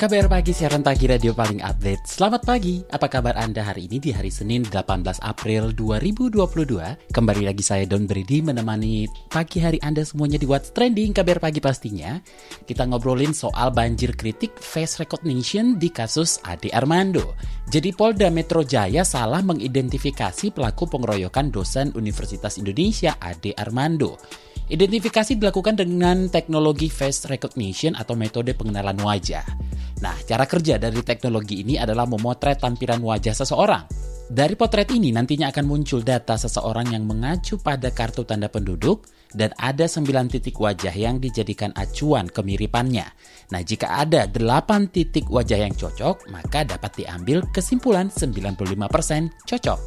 KBR Pagi, siaran pagi radio paling update. Selamat pagi, apa kabar Anda hari ini di hari Senin 18 April 2022? Kembali lagi saya Don Brady menemani pagi hari Anda semuanya di What's Trending KBR Pagi pastinya. Kita ngobrolin soal banjir kritik face recognition di kasus Ade Armando. Jadi Polda Metro Jaya salah mengidentifikasi pelaku pengeroyokan dosen Universitas Indonesia Ade Armando. Identifikasi dilakukan dengan teknologi face recognition atau metode pengenalan wajah. Nah, cara kerja dari teknologi ini adalah memotret tampilan wajah seseorang. Dari potret ini nantinya akan muncul data seseorang yang mengacu pada kartu tanda penduduk dan ada 9 titik wajah yang dijadikan acuan kemiripannya. Nah, jika ada 8 titik wajah yang cocok, maka dapat diambil kesimpulan 95% cocok.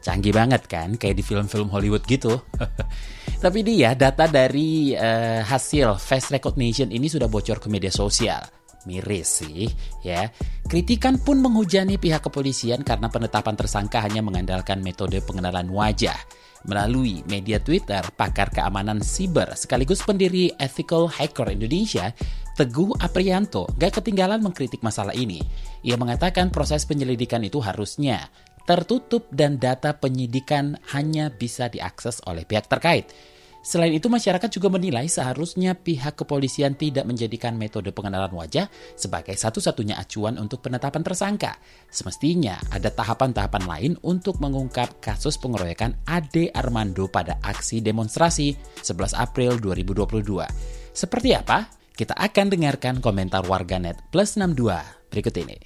Canggih banget kan, kayak di film-film Hollywood gitu. Tapi dia data dari uh, hasil face recognition ini sudah bocor ke media sosial miris sih ya. Kritikan pun menghujani pihak kepolisian karena penetapan tersangka hanya mengandalkan metode pengenalan wajah. Melalui media Twitter, pakar keamanan siber sekaligus pendiri Ethical Hacker Indonesia, Teguh Aprianto, gak ketinggalan mengkritik masalah ini. Ia mengatakan proses penyelidikan itu harusnya tertutup dan data penyidikan hanya bisa diakses oleh pihak terkait. Selain itu, masyarakat juga menilai seharusnya pihak kepolisian tidak menjadikan metode pengenalan wajah sebagai satu-satunya acuan untuk penetapan tersangka. Semestinya ada tahapan-tahapan lain untuk mengungkap kasus pengeroyokan Ade Armando pada aksi demonstrasi 11 April 2022. Seperti apa? Kita akan dengarkan komentar warganet plus 62 berikut ini.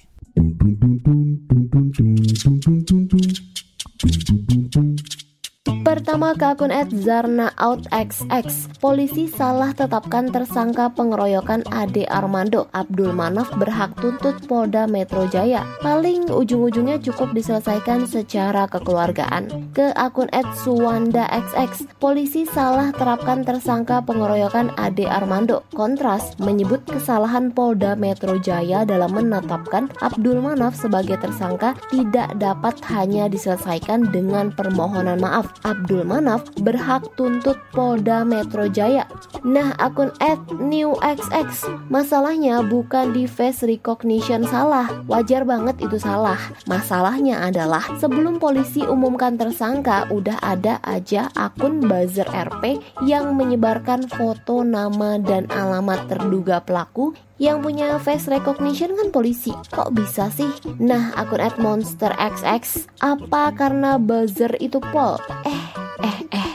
Pertama ke akun @zarnaoutxx, polisi salah tetapkan tersangka pengeroyokan Ade Armando. Abdul Manaf berhak tuntut Polda Metro Jaya. Paling ujung-ujungnya cukup diselesaikan secara kekeluargaan. Ke akun @suwandaxx, polisi salah terapkan tersangka pengeroyokan Ade Armando. Kontras menyebut kesalahan Polda Metro Jaya dalam menetapkan Abdul Manaf sebagai tersangka tidak dapat hanya diselesaikan dengan permohonan maaf. Abdul Manaf berhak tuntut Polda Metro Jaya. Nah, akun @newxx masalahnya bukan di face recognition salah. Wajar banget itu salah. Masalahnya adalah sebelum polisi umumkan tersangka udah ada aja akun buzzer RP yang menyebarkan foto nama dan alamat terduga pelaku yang punya face recognition kan polisi Kok bisa sih? Nah akun at monster XX Apa karena buzzer itu pol? Eh eh eh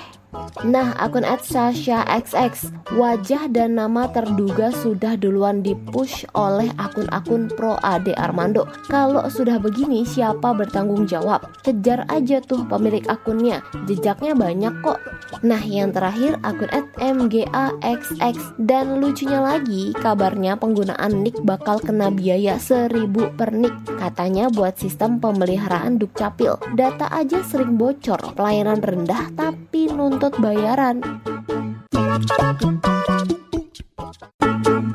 Nah, akun @sasha_xx wajah dan nama terduga sudah duluan dipush oleh akun-akun pro Ade Armando. Kalau sudah begini, siapa bertanggung jawab? Kejar aja tuh pemilik akunnya, jejaknya banyak kok. Nah, yang terakhir akun @mgaxx dan lucunya lagi, kabarnya penggunaan nick bakal kena biaya 1000 per nick. Katanya buat sistem pemeliharaan Dukcapil. Data aja sering bocor, pelayanan rendah tapi nuntut bayaran.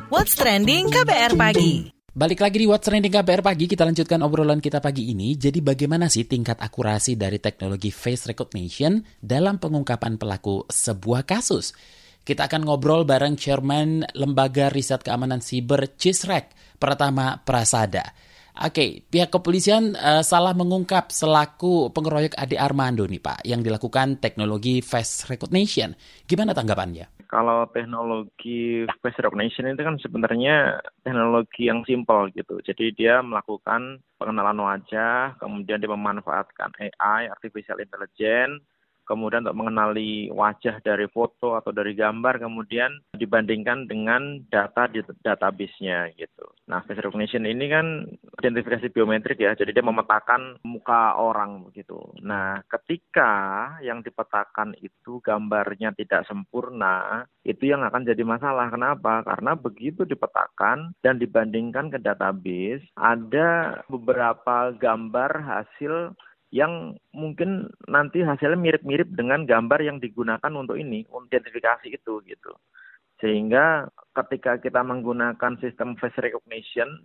What's Trending KBR Pagi. Balik lagi di What's Trending KBR Pagi, kita lanjutkan obrolan kita pagi ini. Jadi bagaimana sih tingkat akurasi dari teknologi face recognition dalam pengungkapan pelaku sebuah kasus? Kita akan ngobrol bareng Chairman Lembaga Riset Keamanan Siber CISREC, Pertama Prasada. Oke, pihak kepolisian uh, salah mengungkap selaku pengeroyok Ade Armando nih Pak, yang dilakukan teknologi face recognition. Gimana tanggapannya? Kalau teknologi face recognition itu kan sebenarnya teknologi yang simpel gitu. Jadi dia melakukan pengenalan wajah, kemudian dia memanfaatkan AI, artificial intelligence, kemudian untuk mengenali wajah dari foto atau dari gambar, kemudian dibandingkan dengan data di database-nya gitu. Nah, face recognition ini kan identifikasi biometrik ya, jadi dia memetakan muka orang begitu. Nah, ketika yang dipetakan itu gambarnya tidak sempurna, itu yang akan jadi masalah. Kenapa? Karena begitu dipetakan dan dibandingkan ke database, ada beberapa gambar hasil yang mungkin nanti hasilnya mirip-mirip dengan gambar yang digunakan untuk ini, identifikasi itu gitu. Sehingga ketika kita menggunakan sistem face recognition,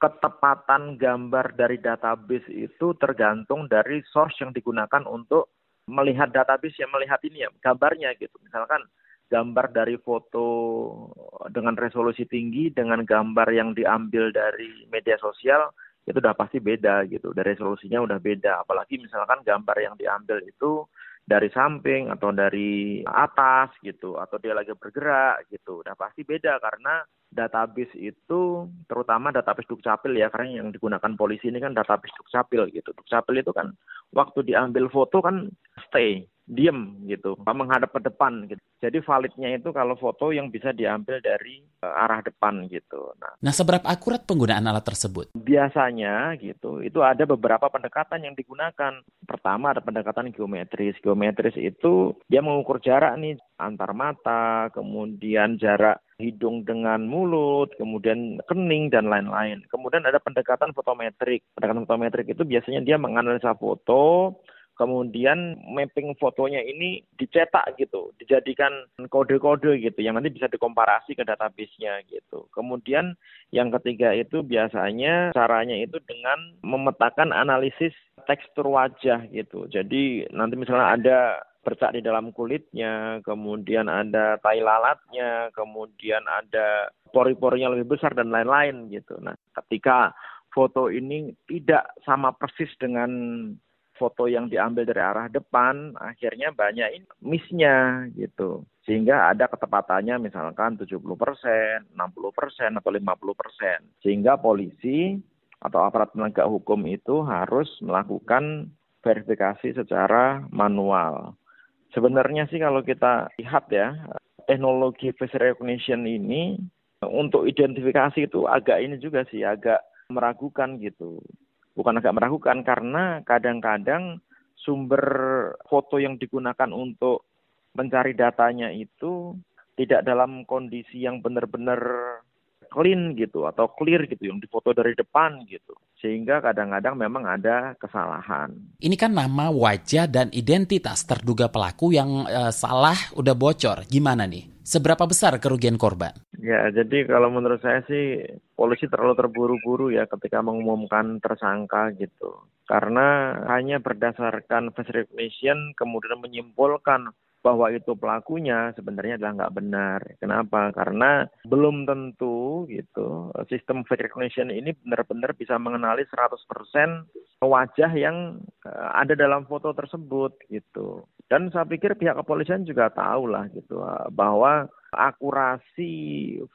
ketepatan gambar dari database itu tergantung dari source yang digunakan untuk melihat database yang melihat ini ya gambarnya gitu. Misalkan gambar dari foto dengan resolusi tinggi dengan gambar yang diambil dari media sosial itu udah pasti beda gitu. Dari resolusinya udah beda. Apalagi misalkan gambar yang diambil itu dari samping atau dari atas gitu atau dia lagi bergerak gitu. Udah pasti beda karena database itu terutama database Dukcapil ya karena yang digunakan polisi ini kan database Dukcapil gitu. Dukcapil itu kan waktu diambil foto kan stay diem gitu, menghadap ke depan gitu. Jadi validnya itu kalau foto yang bisa diambil dari uh, arah depan gitu. Nah, nah, seberapa akurat penggunaan alat tersebut? Biasanya gitu, itu ada beberapa pendekatan yang digunakan. Pertama ada pendekatan geometris. Geometris itu dia mengukur jarak nih antar mata, kemudian jarak hidung dengan mulut, kemudian kening dan lain-lain. Kemudian ada pendekatan fotometrik. Pendekatan fotometrik itu biasanya dia menganalisa foto, kemudian mapping fotonya ini dicetak gitu, dijadikan kode-kode gitu yang nanti bisa dikomparasi ke database-nya gitu. Kemudian yang ketiga itu biasanya caranya itu dengan memetakan analisis tekstur wajah gitu. Jadi nanti misalnya ada bercak di dalam kulitnya, kemudian ada tai lalatnya, kemudian ada pori-porinya lebih besar dan lain-lain gitu. Nah, ketika foto ini tidak sama persis dengan foto yang diambil dari arah depan, akhirnya banyak miss-nya gitu. Sehingga ada ketepatannya misalkan 70%, 60%, atau 50%. Sehingga polisi atau aparat penegak hukum itu harus melakukan verifikasi secara manual. Sebenarnya sih kalau kita lihat ya, teknologi face recognition ini untuk identifikasi itu agak ini juga sih, agak meragukan gitu. Bukan agak meragukan karena kadang-kadang sumber foto yang digunakan untuk mencari datanya itu tidak dalam kondisi yang benar-benar clean gitu atau clear gitu yang difoto dari depan gitu sehingga kadang-kadang memang ada kesalahan. Ini kan nama wajah dan identitas terduga pelaku yang uh, salah udah bocor. Gimana nih? Seberapa besar kerugian korban? Ya, jadi kalau menurut saya sih polisi terlalu terburu-buru ya ketika mengumumkan tersangka gitu. Karena hanya berdasarkan face recognition kemudian menyimpulkan bahwa itu pelakunya sebenarnya adalah nggak benar. Kenapa? Karena belum tentu gitu sistem face recognition ini benar-benar bisa mengenali 100% wajah yang eh, ada dalam foto tersebut gitu. Dan saya pikir pihak kepolisian juga tahu lah gitu bahwa akurasi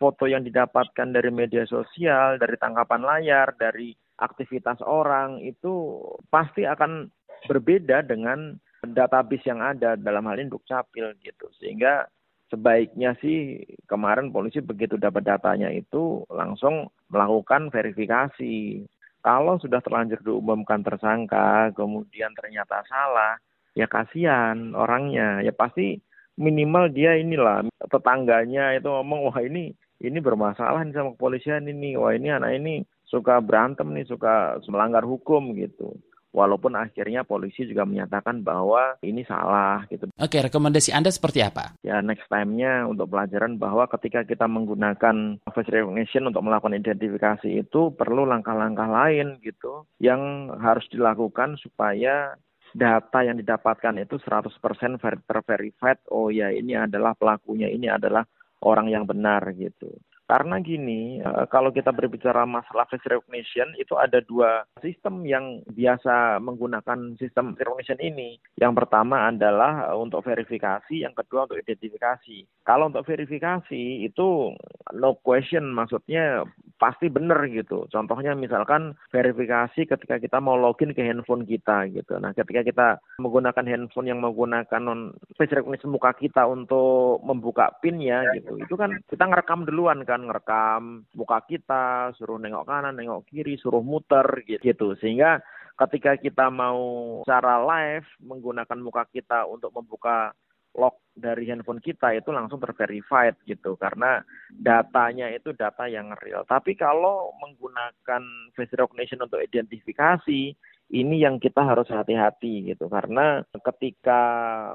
foto yang didapatkan dari media sosial, dari tangkapan layar, dari aktivitas orang itu pasti akan berbeda dengan database yang ada dalam hal ini Dukcapil gitu. Sehingga sebaiknya sih kemarin polisi begitu dapat datanya itu langsung melakukan verifikasi. Kalau sudah terlanjur diumumkan tersangka, kemudian ternyata salah, ya kasihan orangnya. Ya pasti minimal dia inilah tetangganya itu ngomong wah ini ini bermasalah nih sama kepolisian ini wah ini anak ini suka berantem nih suka melanggar hukum gitu walaupun akhirnya polisi juga menyatakan bahwa ini salah gitu. Oke, rekomendasi Anda seperti apa? Ya, next time-nya untuk pelajaran bahwa ketika kita menggunakan face recognition untuk melakukan identifikasi itu perlu langkah-langkah lain gitu yang harus dilakukan supaya data yang didapatkan itu 100% terverified, oh ya ini adalah pelakunya, ini adalah orang yang benar gitu. Karena gini, eh, kalau kita berbicara masalah face recognition, itu ada dua sistem yang biasa menggunakan sistem recognition ini. Yang pertama adalah eh, untuk verifikasi, yang kedua untuk identifikasi. Kalau untuk verifikasi itu no question, maksudnya pasti benar gitu. Contohnya misalkan verifikasi ketika kita mau login ke handphone kita gitu. Nah, ketika kita menggunakan handphone yang menggunakan non face recognition muka kita untuk membuka PIN-nya gitu. Itu kan kita ngerekam duluan kan, ngerekam muka kita, suruh nengok kanan, nengok kiri, suruh muter gitu. Sehingga ketika kita mau secara live menggunakan muka kita untuk membuka log dari handphone kita itu langsung terverified gitu karena datanya itu data yang real. Tapi kalau menggunakan face recognition untuk identifikasi ini yang kita harus hati-hati gitu karena ketika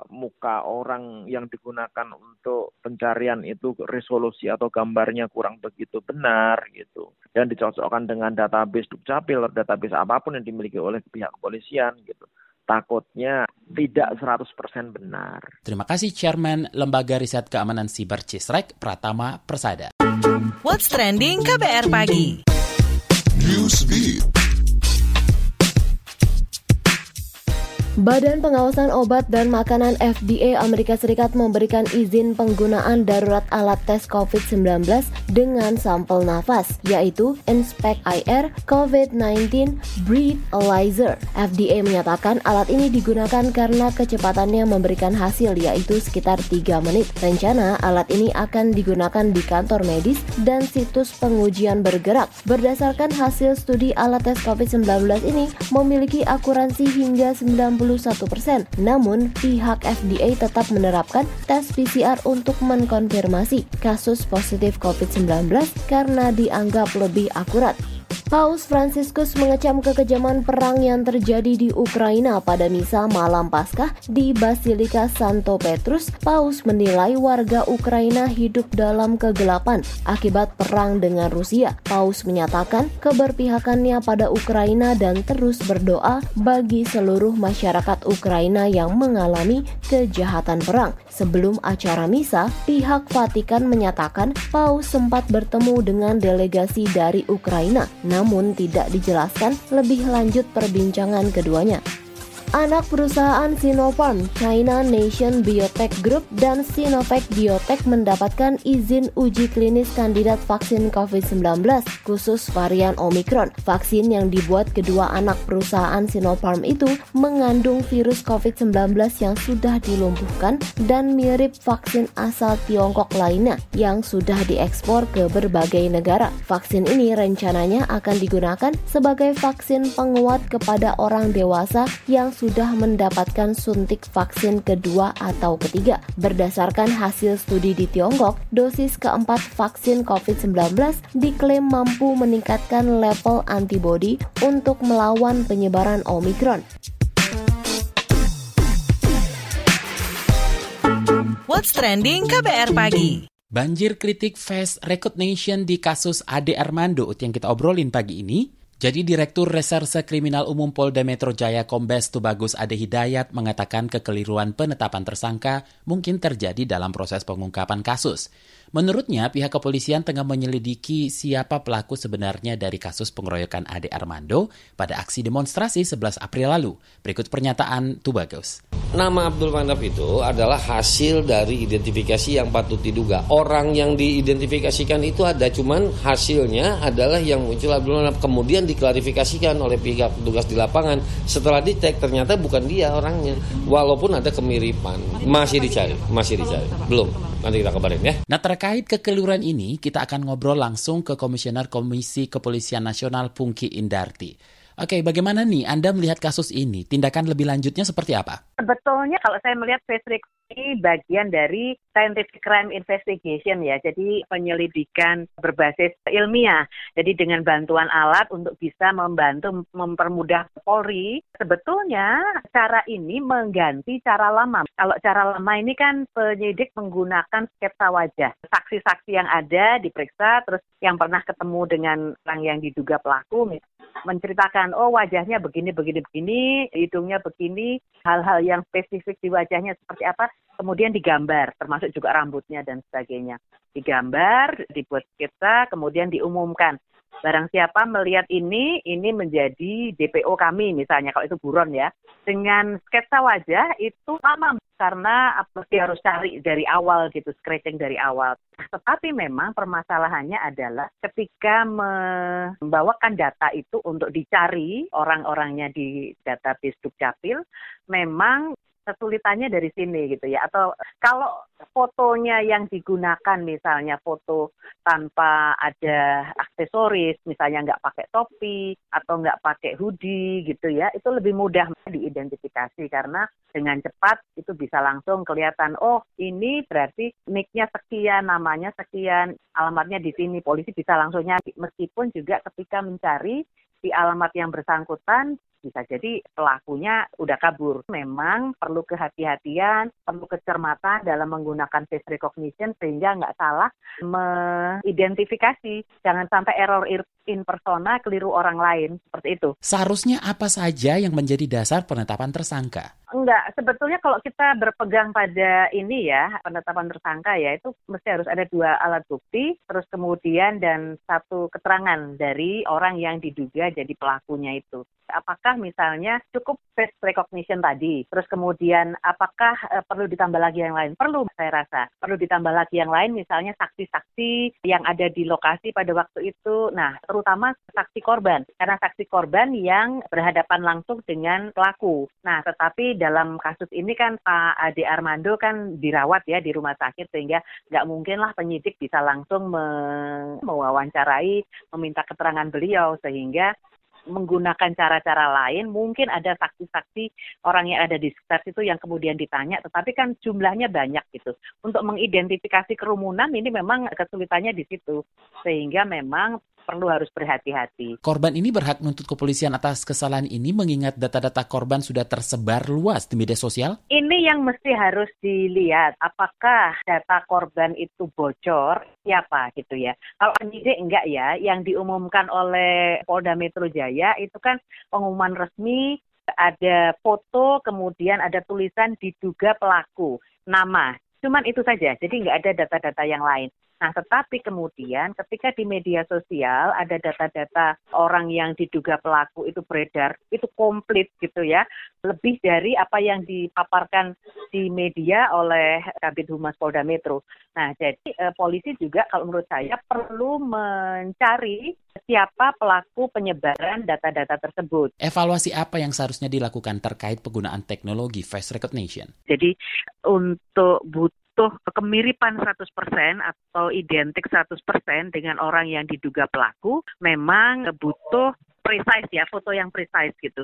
muka orang yang digunakan untuk pencarian itu resolusi atau gambarnya kurang begitu benar gitu dan dicocokkan dengan database dukcapil atau database apa pun yang dimiliki oleh pihak kepolisian gitu takutnya tidak 100% benar. Terima kasih Chairman Lembaga Riset Keamanan Siber Cisrek Pratama Persada. What's trending KBR pagi? Newsbeat. Badan Pengawasan Obat dan Makanan FDA Amerika Serikat memberikan izin penggunaan darurat alat tes COVID-19 dengan sampel nafas, yaitu Inspect IR COVID-19 Breathalyzer. FDA menyatakan alat ini digunakan karena kecepatannya memberikan hasil yaitu sekitar 3 menit. Rencana alat ini akan digunakan di kantor medis dan situs pengujian bergerak. Berdasarkan hasil studi alat tes COVID-19 ini memiliki akuransi hingga 90 persen. Namun, pihak FDA tetap menerapkan tes PCR untuk mengkonfirmasi kasus positif COVID-19 karena dianggap lebih akurat. Paus Franciscus mengecam kekejaman perang yang terjadi di Ukraina pada misa malam Paskah di Basilika Santo Petrus. Paus menilai warga Ukraina hidup dalam kegelapan akibat perang dengan Rusia. Paus menyatakan keberpihakannya pada Ukraina dan terus berdoa bagi seluruh masyarakat Ukraina yang mengalami kejahatan perang. Sebelum acara misa, pihak Vatikan menyatakan Paus sempat bertemu dengan delegasi dari Ukraina namun tidak dijelaskan lebih lanjut perbincangan keduanya anak perusahaan Sinopharm, China Nation Biotech Group, dan Sinovac Biotech mendapatkan izin uji klinis kandidat vaksin COVID-19 khusus varian Omicron. Vaksin yang dibuat kedua anak perusahaan Sinopharm itu mengandung virus COVID-19 yang sudah dilumpuhkan dan mirip vaksin asal Tiongkok lainnya yang sudah diekspor ke berbagai negara. Vaksin ini rencananya akan digunakan sebagai vaksin penguat kepada orang dewasa yang sudah mendapatkan suntik vaksin kedua atau ketiga. Berdasarkan hasil studi di Tiongkok, dosis keempat vaksin COVID-19 diklaim mampu meningkatkan level antibodi untuk melawan penyebaran Omikron. What's trending KBR pagi? Banjir kritik face recognition di kasus Ade Armando yang kita obrolin pagi ini jadi Direktur Reserse Kriminal Umum Polda Metro Jaya Kombes Tubagus Ade Hidayat mengatakan kekeliruan penetapan tersangka mungkin terjadi dalam proses pengungkapan kasus. Menurutnya, pihak kepolisian tengah menyelidiki siapa pelaku sebenarnya dari kasus pengeroyokan Ade Armando pada aksi demonstrasi 11 April lalu. Berikut pernyataan Tubagus. Nama Abdul Manaf itu adalah hasil dari identifikasi yang patut diduga. Orang yang diidentifikasikan itu ada, cuman hasilnya adalah yang muncul Abdul Manaf. Kemudian diklarifikasikan oleh pihak petugas di lapangan. Setelah dicek ternyata bukan dia orangnya. Walaupun ada kemiripan. Masih dicari, masih dicari. Belum. Nanti kita kabarin ya. Nah terkait kekeliruan ini, kita akan ngobrol langsung ke Komisioner Komisi Kepolisian Nasional Pungki Indarti. Oke, bagaimana nih Anda melihat kasus ini? Tindakan lebih lanjutnya seperti apa? Sebetulnya kalau saya melihat face ini bagian dari scientific crime investigation ya, jadi penyelidikan berbasis ilmiah. Jadi dengan bantuan alat untuk bisa membantu mempermudah Polri. Sebetulnya cara ini mengganti cara lama. Kalau cara lama ini kan penyidik menggunakan sketsa wajah. Saksi-saksi yang ada diperiksa, terus yang pernah ketemu dengan orang yang diduga pelaku menceritakan oh wajahnya begini begini begini hidungnya begini hal-hal yang spesifik di wajahnya seperti apa kemudian digambar, termasuk juga rambutnya dan sebagainya. Digambar, dibuat sketsa, kemudian diumumkan. barang siapa melihat ini, ini menjadi DPO kami misalnya, kalau itu buron ya. Dengan sketsa wajah itu lama karena mesti harus cari dari awal gitu, scratching dari awal. Tetapi memang permasalahannya adalah ketika membawakan data itu untuk dicari orang-orangnya di database Dukcapil, memang kesulitannya dari sini gitu ya. Atau kalau fotonya yang digunakan misalnya foto tanpa ada aksesoris, misalnya nggak pakai topi atau nggak pakai hoodie gitu ya, itu lebih mudah diidentifikasi karena dengan cepat itu bisa langsung kelihatan, oh ini berarti nicknya sekian, namanya sekian, alamatnya di sini, polisi bisa langsung nyari. Meskipun juga ketika mencari di alamat yang bersangkutan bisa jadi pelakunya udah kabur. Memang perlu kehati-hatian, perlu kecermatan dalam menggunakan face recognition sehingga nggak salah mengidentifikasi. Jangan sampai error in persona keliru orang lain seperti itu. Seharusnya apa saja yang menjadi dasar penetapan tersangka? Enggak, sebetulnya kalau kita berpegang pada ini ya, penetapan tersangka ya, itu mesti harus ada dua alat bukti, terus kemudian dan satu keterangan dari orang yang diduga jadi pelakunya itu. Apakah misalnya cukup face recognition tadi, terus kemudian apakah e, perlu ditambah lagi yang lain? Perlu, saya rasa. Perlu ditambah lagi yang lain, misalnya saksi-saksi yang ada di lokasi pada waktu itu. Nah, terutama saksi korban, karena saksi korban yang berhadapan langsung dengan pelaku. Nah, tetapi dalam kasus ini kan Pak Ade Armando kan dirawat ya di rumah sakit sehingga nggak mungkin lah penyidik bisa langsung mewawancarai, meminta keterangan beliau sehingga menggunakan cara-cara lain, mungkin ada saksi-saksi orang yang ada di sekitar situ yang kemudian ditanya, tetapi kan jumlahnya banyak gitu. Untuk mengidentifikasi kerumunan ini memang kesulitannya di situ, sehingga memang perlu harus berhati-hati. Korban ini berhak menuntut kepolisian atas kesalahan ini mengingat data-data korban sudah tersebar luas di media sosial? Ini yang mesti harus dilihat. Apakah data korban itu bocor? Siapa gitu ya. Kalau penyidik enggak ya, yang diumumkan oleh Polda Metro Jaya itu kan pengumuman resmi ada foto, kemudian ada tulisan diduga pelaku, nama. Cuman itu saja, jadi nggak ada data-data yang lain. Nah, tetapi kemudian ketika di media sosial ada data-data orang yang diduga pelaku itu beredar, itu komplit gitu ya, lebih dari apa yang dipaparkan di media oleh Kabit Humas Polda Metro. Nah, jadi eh, polisi juga kalau menurut saya perlu mencari siapa pelaku penyebaran data-data tersebut. Evaluasi apa yang seharusnya dilakukan terkait penggunaan teknologi face recognition? Jadi untuk butuh butuh kemiripan 100% atau identik 100% dengan orang yang diduga pelaku, memang butuh precise ya, foto yang precise gitu.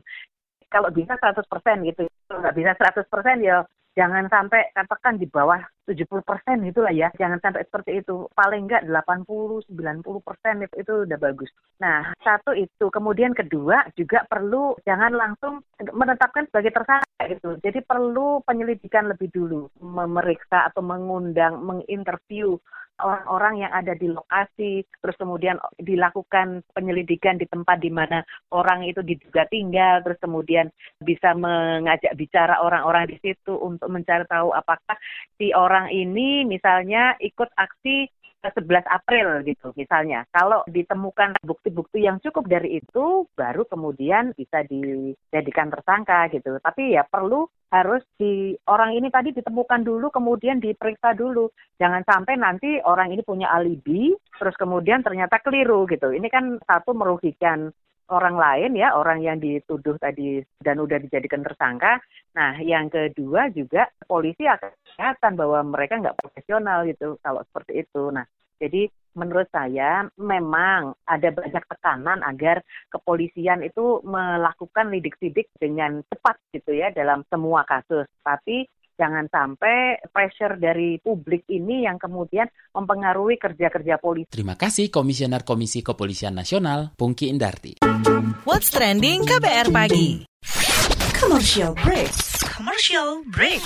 Kalau bisa 100% gitu, kalau nggak bisa 100% ya jangan sampai katakan di bawah 70 persen itulah ya. Jangan sampai seperti itu. Paling enggak 80, 90 persen itu, itu udah bagus. Nah, satu itu. Kemudian kedua juga perlu jangan langsung menetapkan sebagai tersangka gitu. Jadi perlu penyelidikan lebih dulu. Memeriksa atau mengundang, menginterview orang-orang yang ada di lokasi, terus kemudian dilakukan penyelidikan di tempat di mana orang itu diduga tinggal, terus kemudian bisa mengajak bicara orang-orang di situ untuk mencari tahu apakah si orang orang ini misalnya ikut aksi 11 April gitu misalnya. Kalau ditemukan bukti-bukti yang cukup dari itu, baru kemudian bisa dijadikan tersangka gitu. Tapi ya perlu harus di orang ini tadi ditemukan dulu, kemudian diperiksa dulu. Jangan sampai nanti orang ini punya alibi, terus kemudian ternyata keliru gitu. Ini kan satu merugikan orang lain ya, orang yang dituduh tadi dan udah dijadikan tersangka. Nah, yang kedua juga polisi akan kelihatan bahwa mereka nggak profesional gitu kalau seperti itu. Nah, jadi menurut saya memang ada banyak tekanan agar kepolisian itu melakukan lidik-sidik dengan cepat gitu ya dalam semua kasus. Tapi jangan sampai pressure dari publik ini yang kemudian mempengaruhi kerja-kerja polisi. Terima kasih Komisioner Komisi Kepolisian Nasional, Pungki Indarti. What's trending KBR pagi? Commercial break. Commercial break.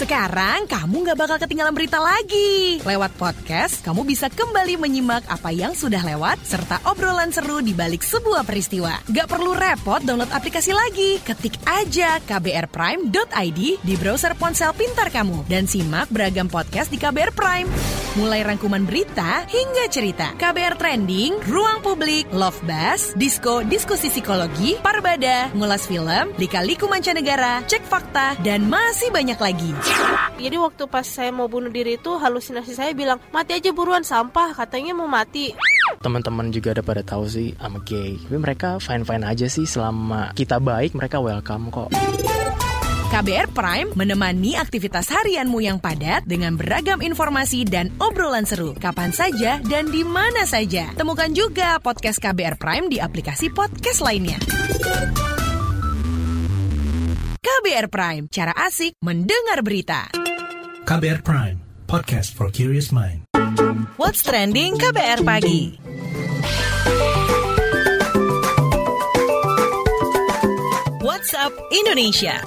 Sekarang kamu nggak bakal ketinggalan berita lagi. Lewat podcast, kamu bisa kembali menyimak apa yang sudah lewat serta obrolan seru di balik sebuah peristiwa. Gak perlu repot download aplikasi lagi. Ketik aja kbrprime.id di browser ponsel pintar kamu dan simak beragam podcast di KBR Prime. Mulai rangkuman berita hingga cerita. KBR Trending, Ruang Publik, Love Bus, Disko, Diskusi Psikologi, Parbada, Ngulas Film, Lika-Liku Mancanegara, Cek Fakta, dan masih banyak lagi. Jadi waktu pas saya mau bunuh diri itu halusinasi saya bilang mati aja buruan sampah katanya mau mati. Teman-teman juga ada pada tahu sih I'm gay. Tapi mereka fine-fine aja sih selama kita baik mereka welcome kok. KBR Prime menemani aktivitas harianmu yang padat dengan beragam informasi dan obrolan seru. Kapan saja dan di mana saja. Temukan juga podcast KBR Prime di aplikasi podcast lainnya. KBR Prime, cara asik mendengar berita. KBR Prime, podcast for curious mind. What's trending KBR pagi? WhatsApp Indonesia.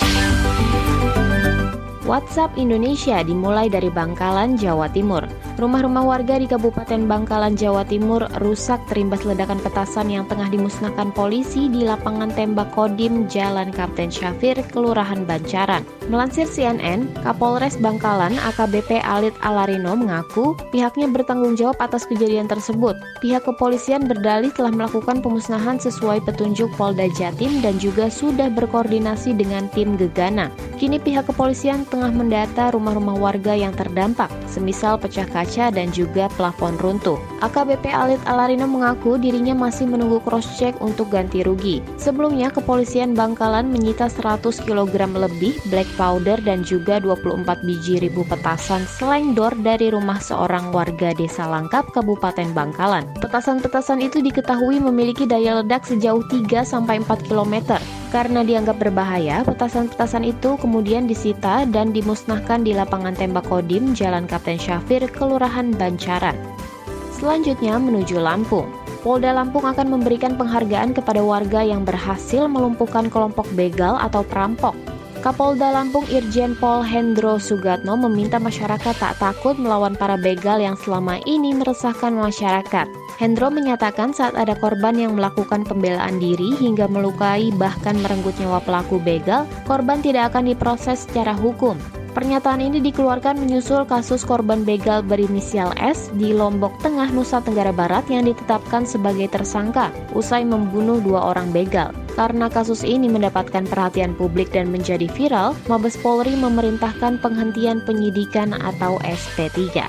WhatsApp Indonesia dimulai dari Bangkalan, Jawa Timur. Rumah-rumah warga di Kabupaten Bangkalan, Jawa Timur rusak terimbas ledakan petasan yang tengah dimusnahkan polisi di lapangan tembak Kodim Jalan Kapten Syafir, Kelurahan Bancaran. Melansir CNN, Kapolres Bangkalan AKBP Alit Alarino mengaku pihaknya bertanggung jawab atas kejadian tersebut. Pihak kepolisian berdalih telah melakukan pemusnahan sesuai petunjuk Polda Jatim dan juga sudah berkoordinasi dengan tim Gegana. Kini pihak kepolisian tengah mendata rumah-rumah warga yang terdampak, semisal pecah kaca dan juga plafon runtuh. AKBP Alit Alarino mengaku dirinya masih menunggu cross-check untuk ganti rugi. Sebelumnya, kepolisian Bangkalan menyita 100 kg lebih black powder dan juga 24 biji ribu petasan slang door dari rumah seorang warga desa Langkap, Kabupaten Bangkalan. Petasan-petasan itu diketahui memiliki daya ledak sejauh 3-4 km. Karena dianggap berbahaya, petasan-petasan itu kemudian disita dan dimusnahkan di lapangan tembak Kodim Jalan Kapten Syafir, Kelurahan Bancaran. Selanjutnya menuju Lampung. Polda Lampung akan memberikan penghargaan kepada warga yang berhasil melumpuhkan kelompok begal atau perampok. Kapolda Lampung Irjen Pol Hendro Sugatno meminta masyarakat tak takut melawan para begal yang selama ini meresahkan masyarakat. Hendro menyatakan saat ada korban yang melakukan pembelaan diri hingga melukai bahkan merenggut nyawa pelaku begal, korban tidak akan diproses secara hukum. Pernyataan ini dikeluarkan menyusul kasus korban begal berinisial S di Lombok Tengah, Nusa Tenggara Barat yang ditetapkan sebagai tersangka usai membunuh dua orang begal. Karena kasus ini mendapatkan perhatian publik dan menjadi viral, Mabes Polri memerintahkan penghentian penyidikan atau SP3.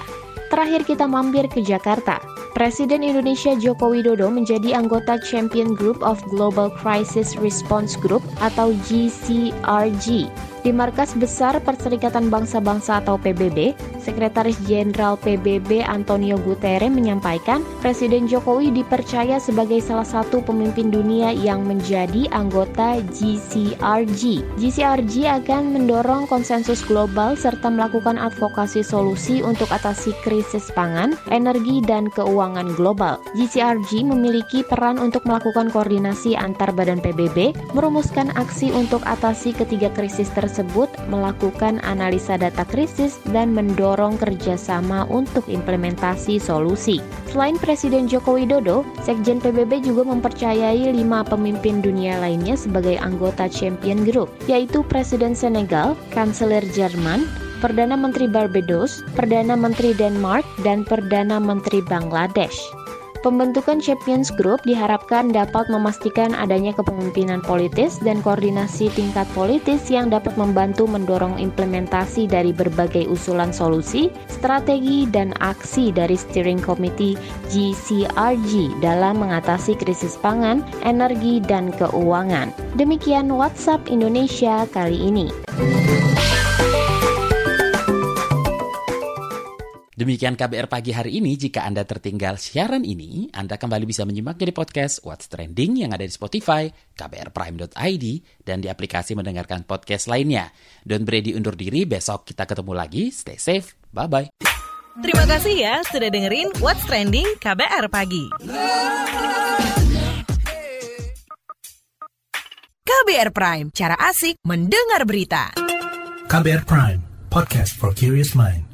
Terakhir kita mampir ke Jakarta. Presiden Indonesia Joko Widodo menjadi anggota Champion Group of Global Crisis Response Group atau GCRG. Di markas besar Perserikatan Bangsa-Bangsa atau PBB, Sekretaris Jenderal PBB Antonio Guterres menyampaikan Presiden Jokowi dipercaya sebagai salah satu pemimpin dunia yang menjadi anggota GCRG. GCRG akan mendorong konsensus global serta melakukan advokasi solusi untuk atasi krisis pangan, energi, dan keuangan global. GCRG memiliki peran untuk melakukan koordinasi antar badan PBB, merumuskan aksi untuk atasi ketiga krisis tersebut tersebut melakukan analisa data krisis dan mendorong kerjasama untuk implementasi solusi. Selain Presiden Joko Widodo, Sekjen PBB juga mempercayai lima pemimpin dunia lainnya sebagai anggota Champion Group, yaitu Presiden Senegal, Kanselir Jerman, Perdana Menteri Barbados, Perdana Menteri Denmark, dan Perdana Menteri Bangladesh. Pembentukan Champions Group diharapkan dapat memastikan adanya kepemimpinan politis dan koordinasi tingkat politis yang dapat membantu mendorong implementasi dari berbagai usulan solusi, strategi, dan aksi dari Steering Committee GCRG dalam mengatasi krisis pangan, energi, dan keuangan. Demikian WhatsApp Indonesia kali ini. Demikian KBR pagi hari ini. Jika Anda tertinggal siaran ini, Anda kembali bisa menyimaknya di podcast What's Trending yang ada di Spotify, kbrprime.id, dan di aplikasi mendengarkan podcast lainnya. Don't Brady undur diri, besok kita ketemu lagi. Stay safe, bye-bye. Terima kasih ya sudah dengerin What's Trending KBR Pagi. KBR Prime, cara asik mendengar berita. KBR Prime, podcast for curious mind.